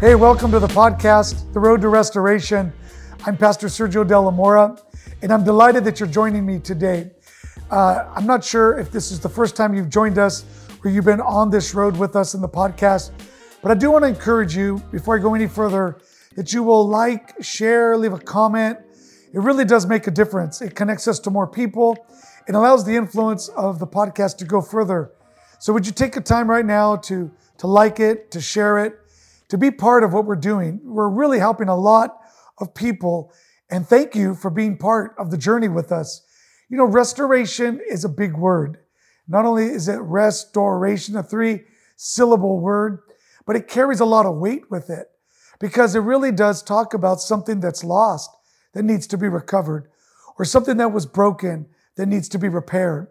Hey, welcome to the podcast, The Road to Restoration. I'm Pastor Sergio De La Mora, and I'm delighted that you're joining me today. Uh, I'm not sure if this is the first time you've joined us or you've been on this road with us in the podcast, but I do want to encourage you, before I go any further, that you will like, share, leave a comment. It really does make a difference. It connects us to more people. It allows the influence of the podcast to go further. So would you take a time right now to, to like it, to share it, to be part of what we're doing? We're really helping a lot of people. And thank you for being part of the journey with us. You know, restoration is a big word. Not only is it restoration, a three syllable word, but it carries a lot of weight with it because it really does talk about something that's lost that needs to be recovered or something that was broken that needs to be repaired.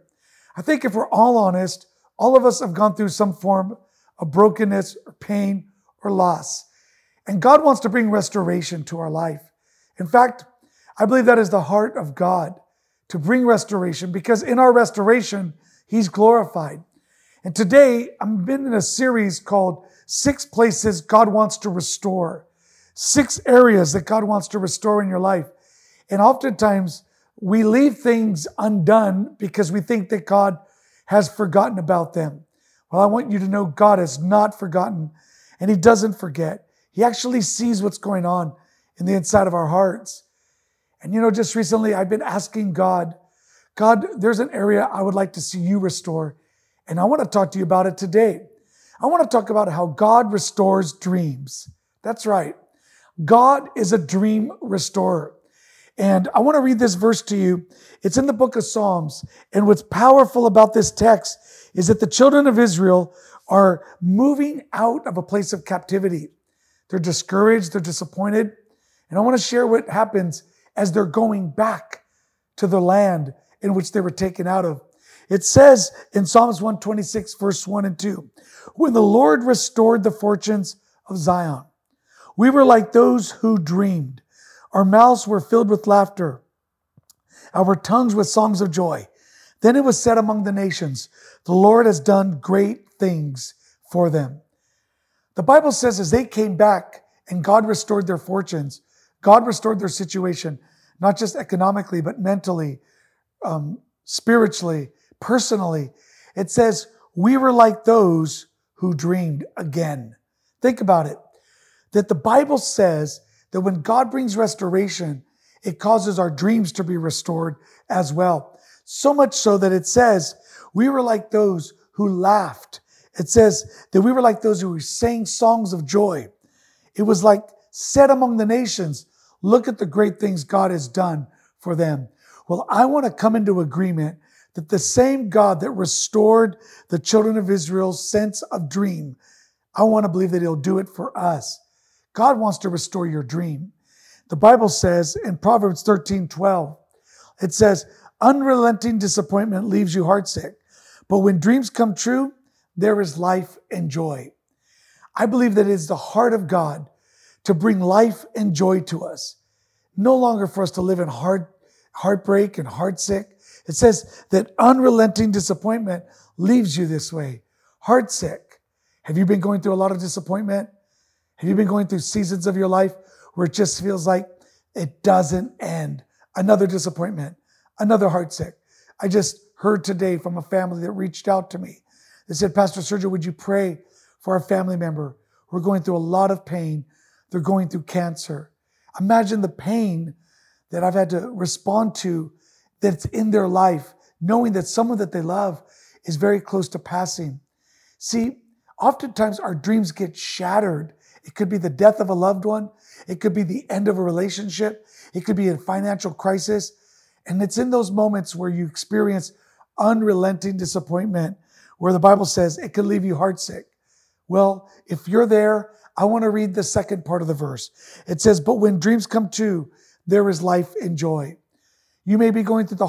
I think if we're all honest, all of us have gone through some form of brokenness or pain or loss. And God wants to bring restoration to our life. In fact, I believe that is the heart of God to bring restoration because in our restoration, He's glorified. And today, I've been in a series called Six Places God Wants to Restore. Six areas that God wants to restore in your life. And oftentimes, we leave things undone because we think that God has forgotten about them. Well, I want you to know God has not forgotten and He doesn't forget. He actually sees what's going on in the inside of our hearts. And you know, just recently I've been asking God, God, there's an area I would like to see you restore. And I want to talk to you about it today. I want to talk about how God restores dreams. That's right. God is a dream restorer. And I want to read this verse to you. It's in the book of Psalms. And what's powerful about this text is that the children of Israel are moving out of a place of captivity. They're discouraged, they're disappointed. And I want to share what happens as they're going back to the land in which they were taken out of. It says in Psalms 126, verse 1 and 2, when the Lord restored the fortunes of Zion, we were like those who dreamed. Our mouths were filled with laughter, our tongues with songs of joy. Then it was said among the nations, The Lord has done great things for them. The Bible says as they came back and God restored their fortunes, God restored their situation, not just economically, but mentally, um, spiritually, personally. It says, We were like those who dreamed again. Think about it. That the Bible says that when God brings restoration, it causes our dreams to be restored as well. So much so that it says, we were like those who laughed. It says that we were like those who were sang songs of joy. It was like said among the nations, look at the great things God has done for them. Well, I want to come into agreement that the same God that restored the children of Israel's sense of dream, I want to believe that he'll do it for us. God wants to restore your dream. The Bible says in Proverbs 13, 12, it says, unrelenting disappointment leaves you heartsick, but when dreams come true, there is life and joy. I believe that it is the heart of God to bring life and joy to us. No longer for us to live in heart, heartbreak and heartsick. It says that unrelenting disappointment leaves you this way, heartsick. Have you been going through a lot of disappointment? Have you been going through seasons of your life where it just feels like it doesn't end? Another disappointment, another heartsick. I just heard today from a family that reached out to me. They said, Pastor Sergio, would you pray for our family member? We're going through a lot of pain. They're going through cancer. Imagine the pain that I've had to respond to that's in their life, knowing that someone that they love is very close to passing. See, oftentimes our dreams get shattered it could be the death of a loved one. It could be the end of a relationship. It could be a financial crisis. And it's in those moments where you experience unrelenting disappointment, where the Bible says it could leave you heartsick. Well, if you're there, I want to read the second part of the verse. It says, But when dreams come true, there is life and joy. You may be going through the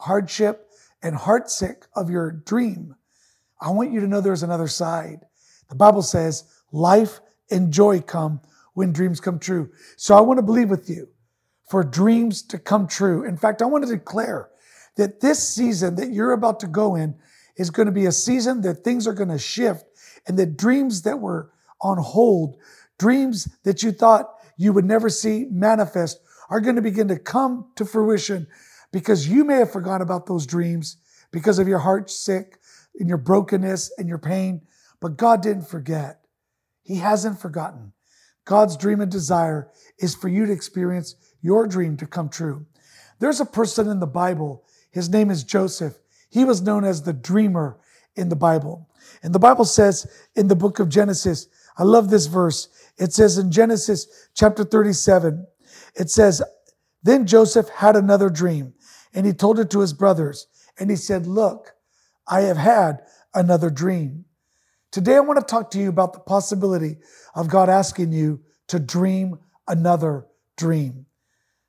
hardship and heartsick of your dream. I want you to know there's another side. The Bible says life and joy come when dreams come true. So I want to believe with you for dreams to come true. In fact, I want to declare that this season that you're about to go in is going to be a season that things are going to shift and that dreams that were on hold, Dreams that you thought you would never see manifest are going to begin to come to fruition because you may have forgotten about those dreams because of your heart sick and your brokenness and your pain, but God didn't forget. He hasn't forgotten. God's dream and desire is for you to experience your dream to come true. There's a person in the Bible, his name is Joseph. He was known as the dreamer in the Bible. And the Bible says in the book of Genesis, I love this verse. It says in Genesis chapter 37, it says, Then Joseph had another dream, and he told it to his brothers. And he said, Look, I have had another dream. Today, I want to talk to you about the possibility of God asking you to dream another dream.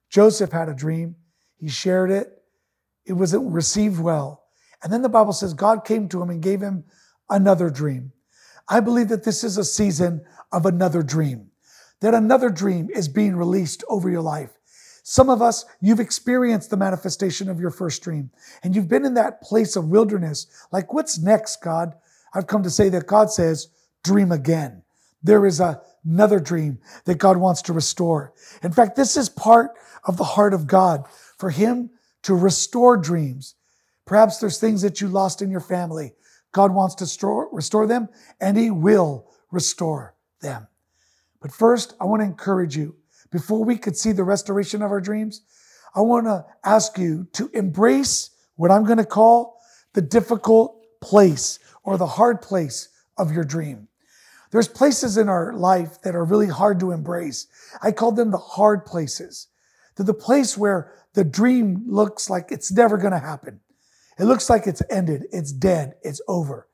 Joseph had a dream. He shared it. It wasn't received well. And then the Bible says God came to him and gave him another dream. I believe that this is a season of another dream, that another dream is being released over your life. Some of us, you've experienced the manifestation of your first dream and you've been in that place of wilderness. Like, what's next, God? I've come to say that God says, dream again. There is a, another dream that God wants to restore. In fact, this is part of the heart of God for Him to restore dreams. Perhaps there's things that you lost in your family. God wants to restore, restore them and He will restore them. But first, I want to encourage you before we could see the restoration of our dreams, I want to ask you to embrace what I'm going to call the difficult place or the hard place of your dream. There's places in our life that are really hard to embrace. I call them the hard places. They're the place where the dream looks like it's never going to happen. It looks like it's ended, it's dead, it's over.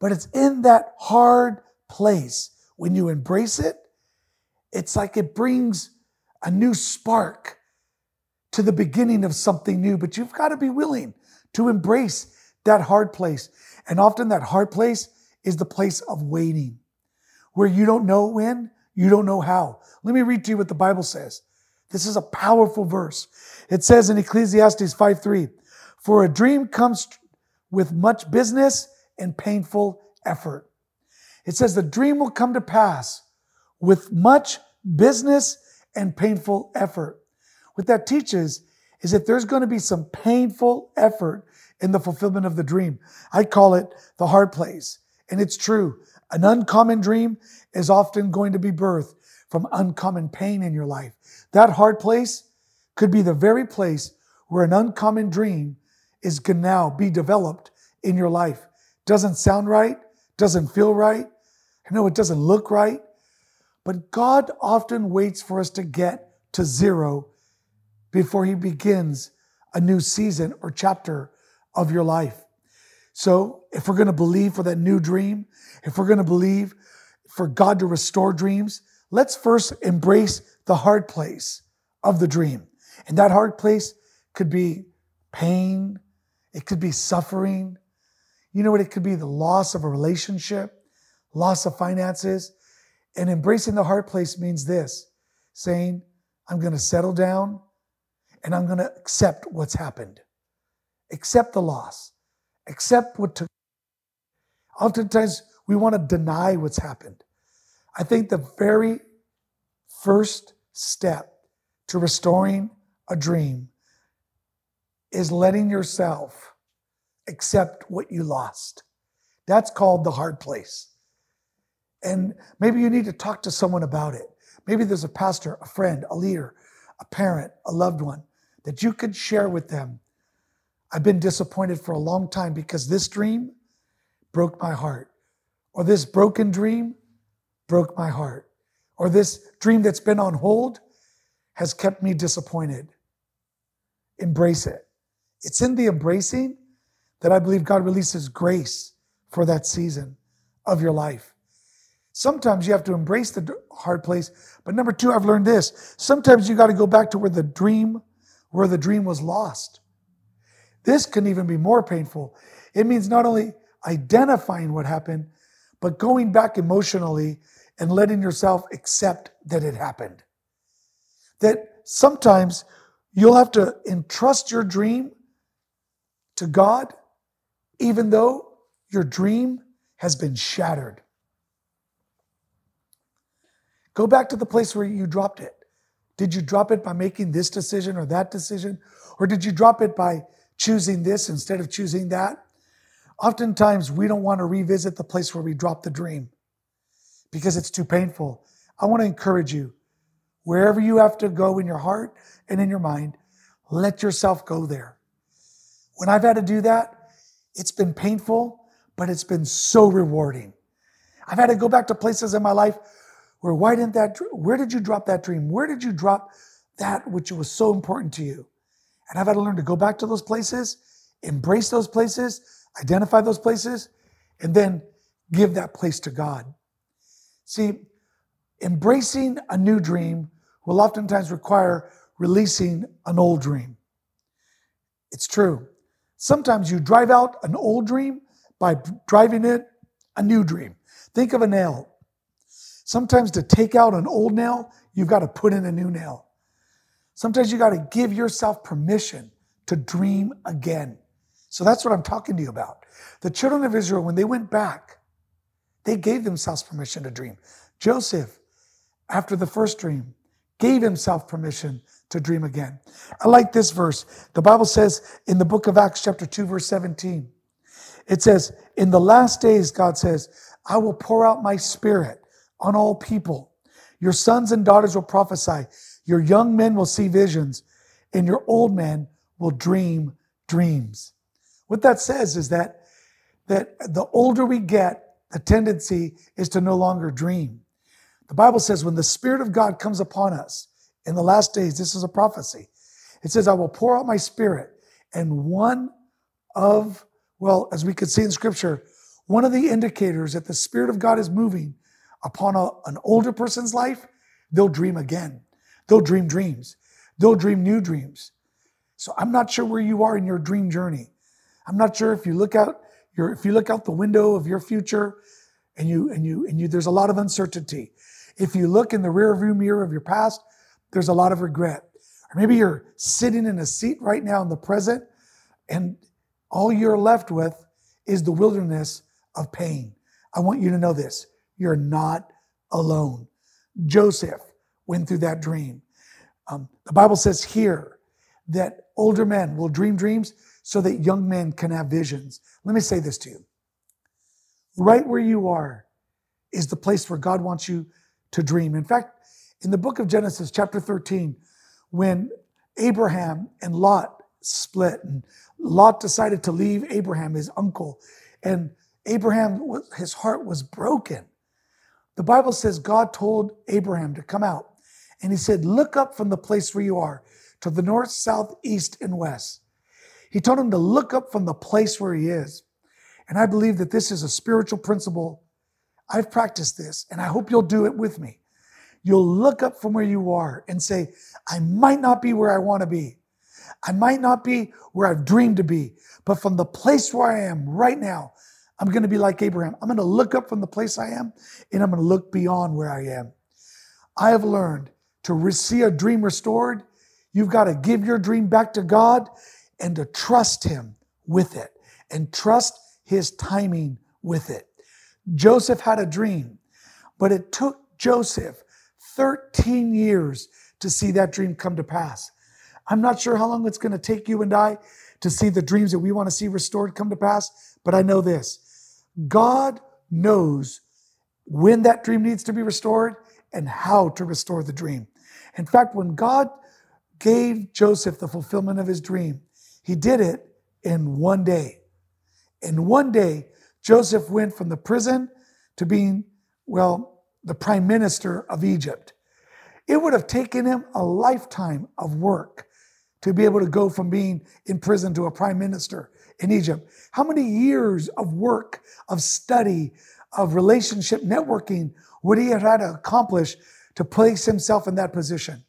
But it's in that hard place when you embrace it it's like it brings a new spark to the beginning of something new, but you've got to be willing to embrace that hard place. And often that hard place is the place of waiting, where you don't know when, you don't know how. Let me read to you what the Bible says. This is a powerful verse. It says in Ecclesiastes 5 3, for a dream comes with much business and painful effort. It says the dream will come to pass with much business and painful effort. What that teaches is that there's going to be some painful effort in the fulfillment of the dream. I call it the hard place. And it's true. An uncommon dream is often going to be birthed from uncommon pain in your life. That hard place could be the very place where an uncommon dream is to now be developed in your life. Doesn't sound right, doesn't feel right. I know it doesn't look right, but God often waits for us to get to zero before He begins a new season or chapter of your life. So, if we're going to believe for that new dream, if we're going to believe for God to restore dreams, let's first embrace the hard place of the dream. And that hard place could be pain, it could be suffering. You know what? It could be the loss of a relationship, loss of finances. And embracing the hard place means this saying, I'm going to settle down and I'm going to accept what's happened, accept the loss, accept what took. Oftentimes, we want to deny what's happened. I think the very first step to restoring a dream is letting yourself accept what you lost. That's called the hard place. And maybe you need to talk to someone about it. Maybe there's a pastor, a friend, a leader, a parent, a loved one that you could share with them. I've been disappointed for a long time because this dream broke my heart, or this broken dream broke my heart, or this dream that's been on hold has kept me disappointed. Embrace it. It's in the embracing that I believe God releases grace for that season of your life. Sometimes you have to embrace the hard place. But number two, I've learned this. Sometimes you got to go back to where the dream, where the dream was lost. This can even be more painful. It means not only identifying what happened, but going back emotionally and letting yourself accept that it happened. That sometimes you'll have to entrust your dream to God, even though your dream has been shattered. Go back to the place where you dropped it. Did you drop it by making this decision or that decision? Or did you drop it by choosing this instead of choosing that? Oftentimes, we don't want to revisit the place where we dropped the dream because it's too painful. I want to encourage you wherever you have to go in your heart and in your mind, let yourself go there. When I've had to do that, it's been painful, but it's been so rewarding. I've had to go back to places in my life where why didn't that where did you drop that dream? Where did you drop that which was so important to you? And I've had to learn to go back to those places, embrace those places, identify those places, and then give that place to God. See, embracing a new dream will oftentimes require releasing an old dream. It's true. Sometimes you drive out an old dream by driving in a new dream. Think of a nail. Sometimes to take out an old nail, you've got to put in a new nail. Sometimes you got to give yourself permission to dream again. So that's what I'm talking to you about. The children of Israel, when they went back, they gave themselves permission to dream. Joseph, after the first dream, gave himself permission to dream again. I like this verse. The Bible says in the book of Acts, chapter 2, verse 17, it says, In the last days, God says, I will pour out my spirit on all people. Your sons and daughters will prophesy. Your young men will see visions, and your old men will dream dreams. What that says is that, that the older we get, the tendency is to no longer dream. The Bible says when the Spirit of God comes upon us in the last days, this is a prophecy. It says, I will pour out my Spirit. And one of, well, as we could see in Scripture, one of the indicators that the Spirit of God is moving upon a, an older person's life, they'll dream again. They'll dream dreams. They'll dream new dreams. So I'm not sure where you are in your dream journey. I'm not sure if you look out your if you look out the window of your future and you and you and you there's a lot of uncertainty. If you look in the rear view mirror of your past, there's a lot of regret. Or maybe you're sitting in a seat right now in the present and all you're left with is the wilderness of pain. I want you to know this. You're not alone. Joseph went through that dream. Um, the Bible says here that older men will dream dreams so that young men can have visions. Let me say this to you. Right where you are is the place where God wants you to dream. In fact, in the book of Genesis, chapter 13, when Abraham and Lot split, and Lot decided to leave Abraham, his uncle, and Abraham, his heart was broken. The Bible says God told Abraham to come out, and he said, Look up from the place where you are to the north, south, east, and west. He told him to look up from the place where he is. And I believe that this is a spiritual principle. I've practiced this, and I hope you'll do it with me. You'll look up from where you are and say, I might not be where I want to be. I might not be where I've dreamed to be, but from the place where I am right now, I'm going to be like Abraham. I'm going to look up from the place I am and I'm going to look beyond where I am. I have learned to see a dream restored. You've got to give your dream back to God and to trust Him with it and trust His timing with it. Joseph had a dream, but it took Joseph 13 years to see that dream come to pass. I'm not sure how long it's going to take you and I to see the dreams that we want to see restored come to pass, but I know this God knows when that dream needs to be restored and how to restore the dream. In fact, when God gave Joseph the fulfillment of his dream, he did it in one day. In one day, Joseph went from the prison to being, well, the prime minister of Egypt. It would have taken him a lifetime of work to be able to go from being in prison to a prime minister in Egypt. How many years of work, of study, of relationship networking would he have had to accomplish to place himself in that position?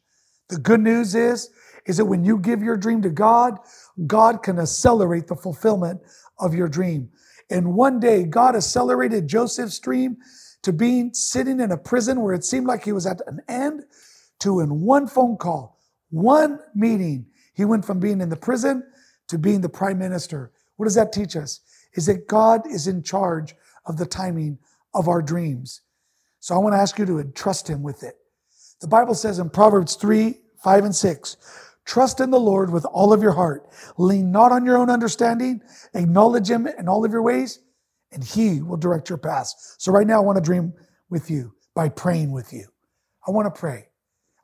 The good news is, is that when you give your dream to God, God can accelerate the fulfillment of your dream. And one day, God accelerated Joseph's dream to being sitting in a prison where it seemed like he was at an end to in one phone call, one meeting, he went from being in the prison to being the prime minister. What does that teach us? Is that God is in charge of the timing of our dreams. So I want to ask you to entrust him with it. The Bible says in Proverbs 3, 5, and 6, trust in the Lord with all of your heart. Lean not on your own understanding. Acknowledge him in all of your ways, and he will direct your paths. So right now, I want to dream with you by praying with you. I want to pray.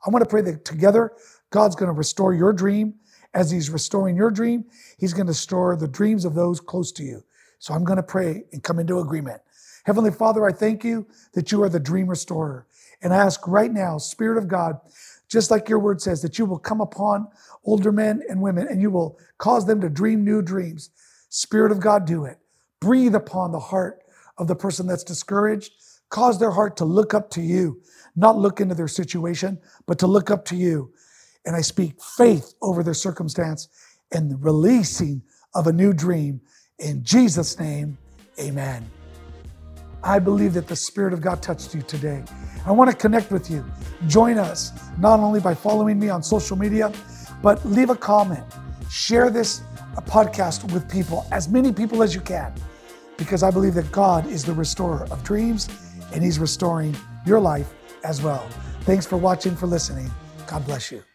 I want to pray that together, God's going to restore your dream. As he's restoring your dream, he's going to restore the dreams of those close to you. So I'm going to pray and come into agreement. Heavenly Father, I thank you that you are the dream restorer. And I ask right now, Spirit of God, just like your word says, that you will come upon older men and women and you will cause them to dream new dreams. Spirit of God, do it. Breathe upon the heart of the person that's discouraged. Cause their heart to look up to you, not look into their situation, but to look up to you. And I speak faith over their circumstance and the releasing of a new dream. In Jesus' name, amen. I believe that the Spirit of God touched you today. I want to connect with you. Join us not only by following me on social media, but leave a comment. Share this uh, podcast with people, as many people as you can, because I believe that God is the restorer of dreams and He's restoring your life as well. Thanks for watching, for listening. God bless you.